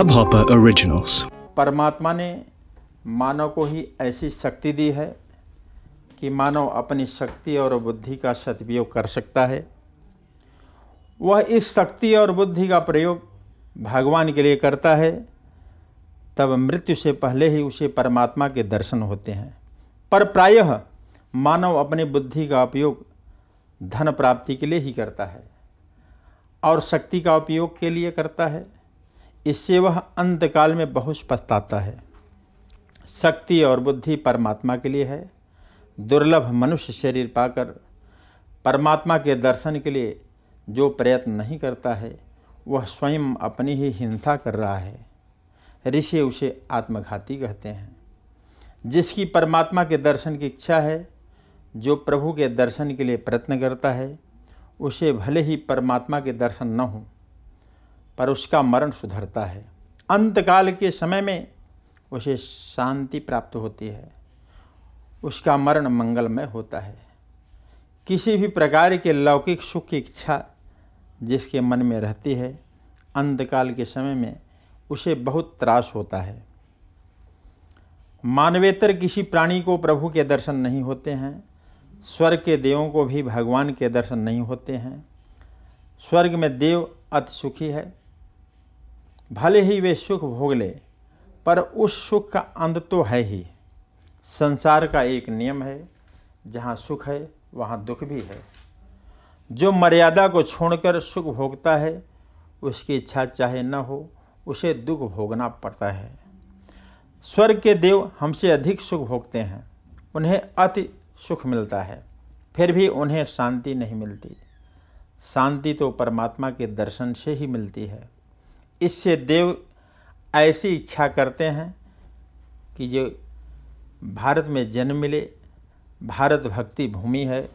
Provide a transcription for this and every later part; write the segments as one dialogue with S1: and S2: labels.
S1: Hubhopper Originals.
S2: परमात्मा ने मानव को ही ऐसी शक्ति दी है कि मानव अपनी शक्ति और बुद्धि का सदुपयोग कर सकता है। वह इस शक्ति और बुद्धि का प्रयोग भगवान के लिए करता है। तब मृत्यु से पहले ही उसे परमात्मा के दर्शन होते हैं। पर प्रायः मानव अपनी बुद्धि का उपयोग धन प्राप्ति के लिए ही करता है और शक्ति का उपयोग के लिए करता है। इससे वह अंतकाल में बहुत पछताता है। शक्ति और बुद्धि परमात्मा के लिए है। दुर्लभ मनुष्य शरीर पाकर परमात्मा के दर्शन के लिए जो प्रयत्न नहीं करता है, वह स्वयं अपनी ही हिंसा कर रहा है। ऋषि उसे आत्मघाती कहते हैं। जिसकी परमात्मा के दर्शन की इच्छा है, जो प्रभु के दर्शन के लिए प्रयत्न करता है, उसे भले ही परमात्मा के दर्शन न हो पर उसका मरण सुधरता है। अंतकाल के समय में उसे शांति प्राप्त होती है। उसका मरण मंगलमय होता है। किसी भी प्रकार के लौकिक सुख की इच्छा जिसके मन में रहती है, अंतकाल के समय में उसे बहुत त्रास होता है। मानवेतर किसी प्राणी को प्रभु के दर्शन नहीं होते हैं। स्वर्ग के देवों को भी भगवान के दर्शन नहीं होते हैं। स्वर्ग में देव अति सुखी है। भले ही वे सुख भोग ले, पर उस सुख का अंत तो है ही। संसार का एक नियम है, जहाँ सुख है, वहाँ दुख भी है। जो मर्यादा को छोड़कर सुख भोगता है, उसकी इच्छा चाहे न हो, उसे दुख भोगना पड़ता है। स्वर्ग के देव हमसे अधिक सुख भोगते हैं, उन्हें अति सुख मिलता है, फिर भी उन्हें शांति नहीं मिलती। शांति तो परमात्मा के दर्शन से ही मिलती है। इससे देव ऐसी इच्छा करते हैं कि जो भारत में जन्म मिले, भारत भक्ति भूमि है।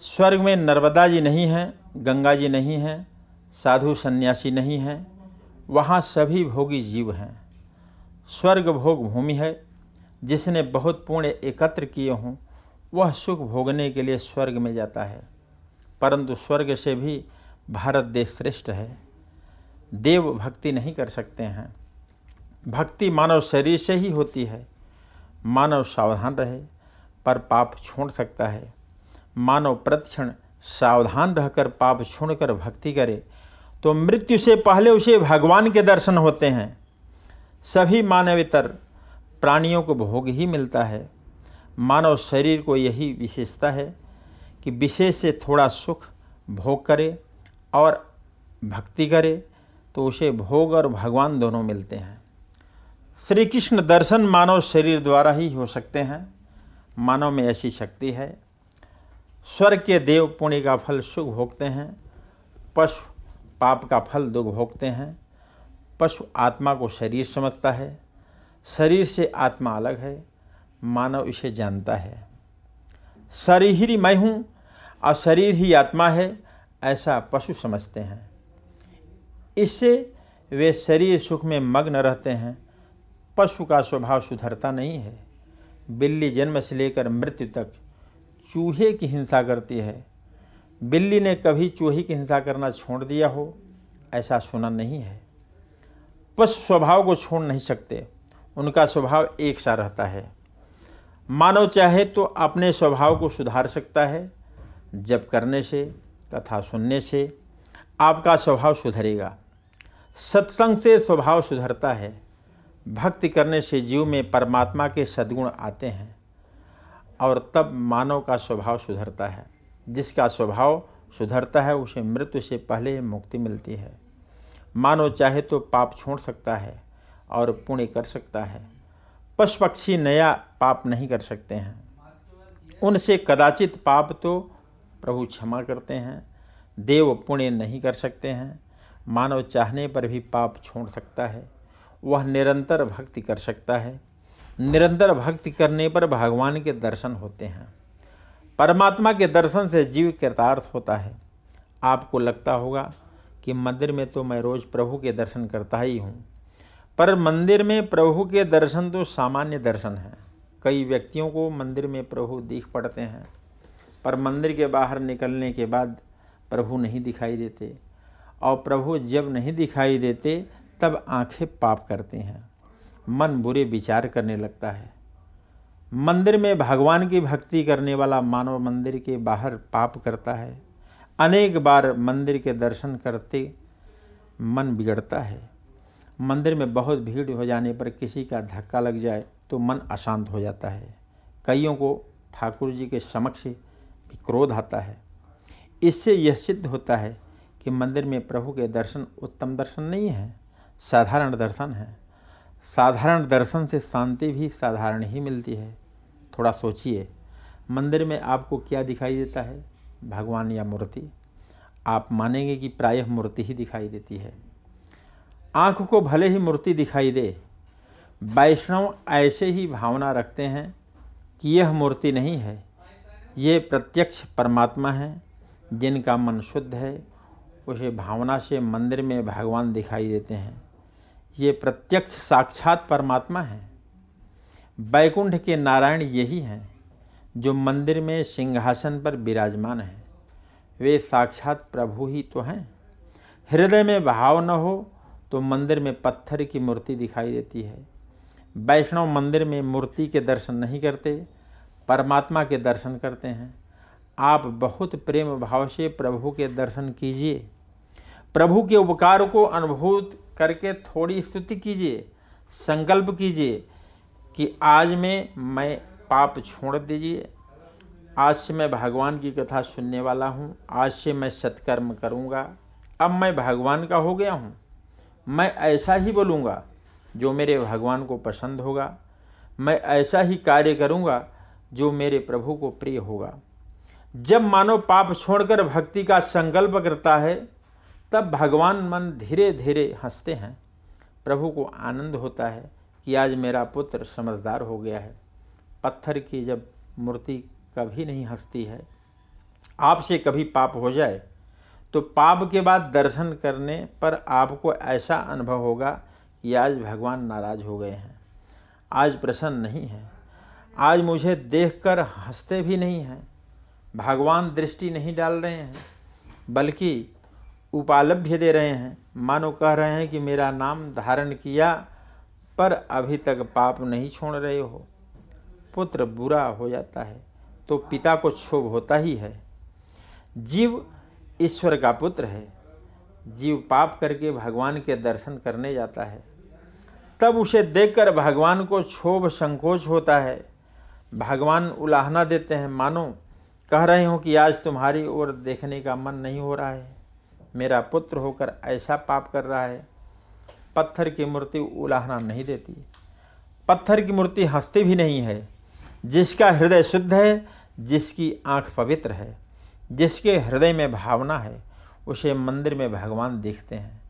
S2: स्वर्ग में नर्मदा जी नहीं हैं, गंगा जी नहीं हैं, साधु सन्यासी नहीं हैं, वहाँ सभी भोगी जीव हैं। स्वर्ग भोग भूमि है, जिसने बहुत पुण्य एकत्र किए हों, वह सुख भोगने के लिए स्वर्ग में जाता है, परंतु स्वर्ग से भी भारत देश श्रेष्ठ है। देव भक्ति नहीं कर सकते हैं। भक्ति मानव शरीर से ही होती है। मानव सावधान रहे, पर पाप छोड़ सकता है। मानव प्रतिक्षण सावधान रहकर पाप छोड़कर भक्ति करे तो मृत्यु से पहले उसे भगवान के दर्शन होते हैं। सभी मानवेतर प्राणियों को भोग ही मिलता है। मानव शरीर को यही विशेषता है कि विशेष से थोड़ा सुख भोग करे और भक्ति करे तो उसे भोग और भगवान दोनों मिलते हैं। श्री कृष्ण दर्शन मानव शरीर द्वारा ही हो सकते हैं। मानव में ऐसी शक्ति है। स्वर्ग के देव पुण्य का फल सुख भोगते हैं। पशु पाप का फल दुख भोगते हैं। पशु आत्मा को शरीर समझता है। शरीर से आत्मा अलग है। मानव इसे जानता है। शरीर ही मैं हूँ, और शरीर ही आत्मा है, ऐसा पशु समझते हैं। इससे वे शरीर सुख में मग्न रहते हैं। पशु का स्वभाव सुधरता नहीं है। बिल्ली जन्म से लेकर मृत्यु तक चूहे की हिंसा करती है। बिल्ली ने कभी चूहे की हिंसा करना छोड़ दिया हो, ऐसा सुना नहीं है। पशु स्वभाव को छोड़ नहीं सकते, उनका स्वभाव एक सा रहता है। मानव चाहे तो अपने स्वभाव को सुधार सकता है, जब करने से, कथा सुनने से आपका स्वभाव सुधरेगा। सत्संग से स्वभाव सुधरता है। भक्ति करने से जीव में परमात्मा के सद्गुण आते हैं और तब मानव का स्वभाव सुधरता है। जिसका स्वभाव सुधरता है, उसे मृत्यु से पहले मुक्ति मिलती है। मानव चाहे तो पाप छोड़ सकता है और पुण्य कर सकता है। पशु पक्षी नया पाप नहीं कर सकते हैं। उनसे कदाचित पाप तो प्रभु क्षमा करते हैं। देव पुण्य नहीं कर सकते हैं। मानव चाहने पर भी पाप छोड़ सकता है। वह निरंतर भक्ति कर सकता है। निरंतर भक्ति करने पर भगवान के दर्शन होते हैं। परमात्मा के दर्शन से जीव कृतार्थ होता है। आपको लगता होगा कि मंदिर में तो मैं रोज़ प्रभु के दर्शन करता ही हूँ। पर मंदिर में प्रभु के दर्शन तो सामान्य दर्शन हैं। कई व्यक्तियों को मंदिर में प्रभु दिख पड़ते हैं। पर मंदिर के बाहर निकलने के बाद प्रभु नहीं दिखाई देते। और प्रभु जब नहीं दिखाई देते, तब आँखें पाप करती हैं। मन बुरे विचार करने लगता है। मंदिर में भगवान की भक्ति करने वाला मानव मंदिर के बाहर पाप करता है। अनेक बार मंदिर के दर्शन करते मन बिगड़ता है। मंदिर में बहुत भीड़ हो जाने पर किसी का धक्का लग जाए तो मन अशांत हो जाता है। कईयों को ठाकुर जी के समक्ष भी क्रोध आता है। इससे यह सिद्ध होता है कि मंदिर में प्रभु के दर्शन उत्तम दर्शन नहीं है, साधारण दर्शन है। साधारण दर्शन से शांति भी साधारण ही मिलती है। थोड़ा सोचिए, मंदिर में आपको क्या दिखाई देता है? भगवान या मूर्ति? आप मानेंगे कि प्रायः मूर्ति ही दिखाई देती है। आँख को भले ही मूर्ति दिखाई दे, वैष्णव ऐसे ही भावना रखते हैं कि यह मूर्ति नहीं है। ये प्रत्यक्ष परमात्मा है, जिनका मन शुद्ध है उसे भावना से मंदिर में भगवान दिखाई देते हैं। ये प्रत्यक्ष साक्षात परमात्मा है। बैकुंठ के नारायण यही हैं, जो मंदिर में सिंहासन पर विराजमान हैं। वे साक्षात प्रभु ही तो हैं। हृदय में भाव न हो तो मंदिर में पत्थर की मूर्ति दिखाई देती है। वैष्णव मंदिर में मूर्ति के दर्शन नहीं करते, परमात्मा के दर्शन करते हैं। आप बहुत प्रेम भाव से प्रभु के दर्शन कीजिए। प्रभु के उपकार को अनुभूत करके थोड़ी स्तुति कीजिए, संकल्प कीजिए कि आज में मैं पाप छोड़ दीजिए। आज से मैं भगवान की कथा सुनने वाला हूँ। आज से मैं सत्कर्म करूँगा। अब मैं भगवान का हो गया हूँ। मैं ऐसा ही बोलूँगा जो मेरे भगवान को पसंद होगा। मैं ऐसा ही कार्य करूँगा जो मेरे प्रभु को प्रिय होगा। जब मानव पाप छोड़कर भक्ति का संकल्प करता है तब भगवान मन धीरे धीरे हँसते हैं। प्रभु को आनंद होता है कि आज मेरा पुत्र समझदार हो गया है। पत्थर की जब मूर्ति कभी नहीं हंसती है आपसे कभी पाप हो जाए तो पाप के बाद दर्शन करने पर आपको ऐसा अनुभव होगा कि आज भगवान नाराज़ हो गए हैं। आज प्रसन्न नहीं है। आज मुझे देखकर हँसते भी नहीं हैं। भगवान दृष्टि नहीं डाल रहे हैं, बल्कि उपालभ्य दे रहे हैं। मानो कह रहे हैं कि मेरा नाम धारण किया, पर अभी तक पाप नहीं छोड़ रहे हो। पुत्र बुरा हो जाता है तो पिता को क्षोभ होता ही है। जीव ईश्वर का पुत्र है। जीव पाप करके भगवान के दर्शन करने जाता है। तब उसे देखकर भगवान को क्षोभ संकोच होता है। भगवान उलाहना देते हैं, मानो, कह रहे हो कि आज तुम्हारी ओर देखने का मन नहीं हो रहा है? मेरा पुत्र होकर ऐसा पाप कर रहा है। पत्थर की मूर्ति उलाहना नहीं देती। पत्थर की मूर्ति हंसती भी नहीं है। जिसका हृदय शुद्ध है, जिसकी आँख पवित्र है, जिसके हृदय में भावना है, उसे मंदिर में भगवान दिखते हैं।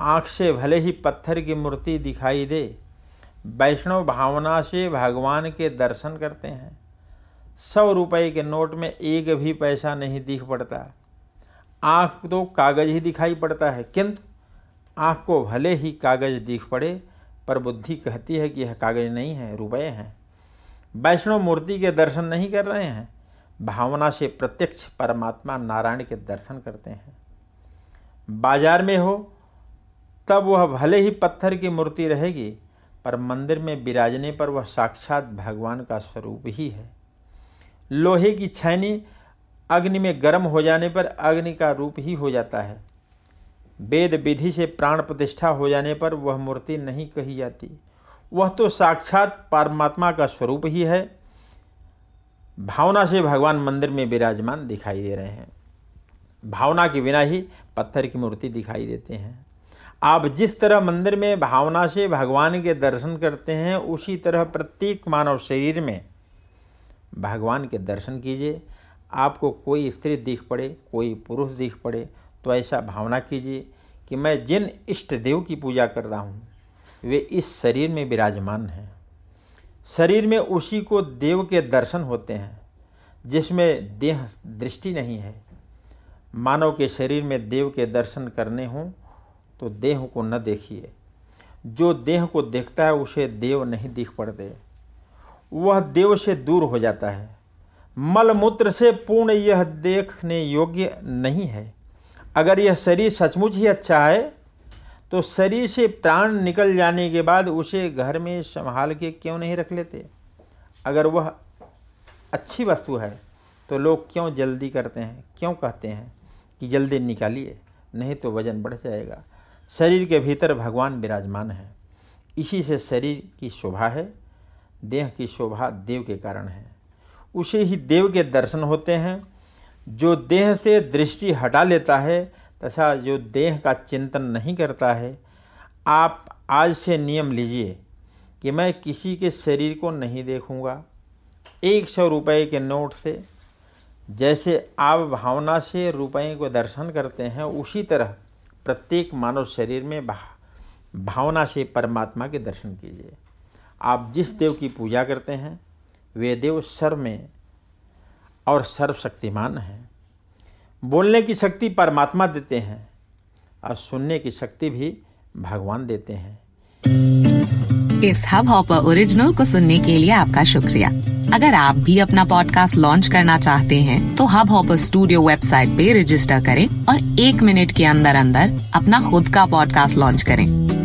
S2: आँख से भले ही पत्थर की मूर्ति दिखाई दे, वैष्णव भावना से भगवान के दर्शन करते हैं। सौ रुपए के नोट में एक भी पैसा नहीं दिख पड़ता। आँख तो कागज़ ही दिखाई पड़ता है, किंतु आँख को भले ही कागज़ दिख पड़े, पर बुद्धि कहती है कि यह कागज़ नहीं है, रुपए हैं। वैष्णव मूर्ति के दर्शन नहीं कर रहे हैं, भावना से प्रत्यक्ष परमात्मा नारायण के दर्शन करते हैं। बाज़ार में हो, तब वह भले ही पत्थर की मूर्ति रहेगी, पर मंदिर में विराजने पर वह साक्षात भगवान का स्वरूप ही है। लोहे की छैनी अग्नि में गर्म हो जाने पर अग्नि का रूप ही हो जाता है। वेद विधि से प्राण प्रतिष्ठा हो जाने पर वह मूर्ति नहीं कही जाती। वह तो साक्षात परमात्मा का स्वरूप ही है। भावना से भगवान मंदिर में विराजमान दिखाई दे रहे हैं। भावना के बिना ही पत्थर की मूर्ति दिखाई देते हैं। आप जिस तरह मंदिर में भावना से भगवान के दर्शन करते हैं, उसी तरह प्रत्येक मानव शरीर में भगवान के दर्शन कीजिए। आपको कोई स्त्री दिख पड़े, कोई पुरुष दिख पड़े तो ऐसा भावना कीजिए कि मैं जिन इष्ट देव की पूजा कर रहा हूँ, वे इस शरीर में विराजमान हैं। शरीर में उसी को देव के दर्शन होते हैं, जिसमें देह दृष्टि नहीं है। मानव के शरीर में देव के दर्शन करने हों तो देह को न देखिए। जो देह को देखता है, उसे देव नहीं दिख पड़ते। वह देव से दूर हो जाता है। मलमूत्र से पूर्ण यह देखने योग्य नहीं है। अगर यह शरीर सचमुच ही अच्छा है तो शरीर से प्राण निकल जाने के बाद उसे घर में संभाल के क्यों नहीं रख लेते? अगर वह अच्छी वस्तु है तो लोग क्यों जल्दी करते हैं? क्यों कहते हैं कि जल्दी निकालिए, नहीं तो वज़न बढ़ जाएगा। शरीर के भीतर भगवान विराजमान है। इसी से शरीर की शोभा है, देह की शोभा देव के कारण है। उसे ही देव के दर्शन होते हैं। जो देह से दृष्टि हटा लेता है, तथा जो देह का चिंतन नहीं करता है, आप आज से नियम लीजिए कि मैं किसी के शरीर को नहीं देखूँगा। एक सौ रुपये के नोट से, जैसे आप भावना से रुपये को दर्शन करते हैं, उसी तरह प्रत्येक मानव शरीर में भावना से परमात्मा के दर्शन कीजिए। आप जिस देव की पूजा करते हैं वे देव सर्व में और सर्वशक्तिमान हैं। बोलने की शक्ति परमात्मा देते हैं और सुनने की शक्ति भी भगवान देते हैं।
S1: इस हब हॉपर ओरिजिनल को सुनने के लिए आपका शुक्रिया। अगर आप भी अपना पॉडकास्ट लॉन्च करना चाहते हैं तो हब हॉपर स्टूडियो वेबसाइट पे रजिस्टर करें और एक मिनट के अंदर अंदर अपना खुद का पॉडकास्ट लॉन्च करें।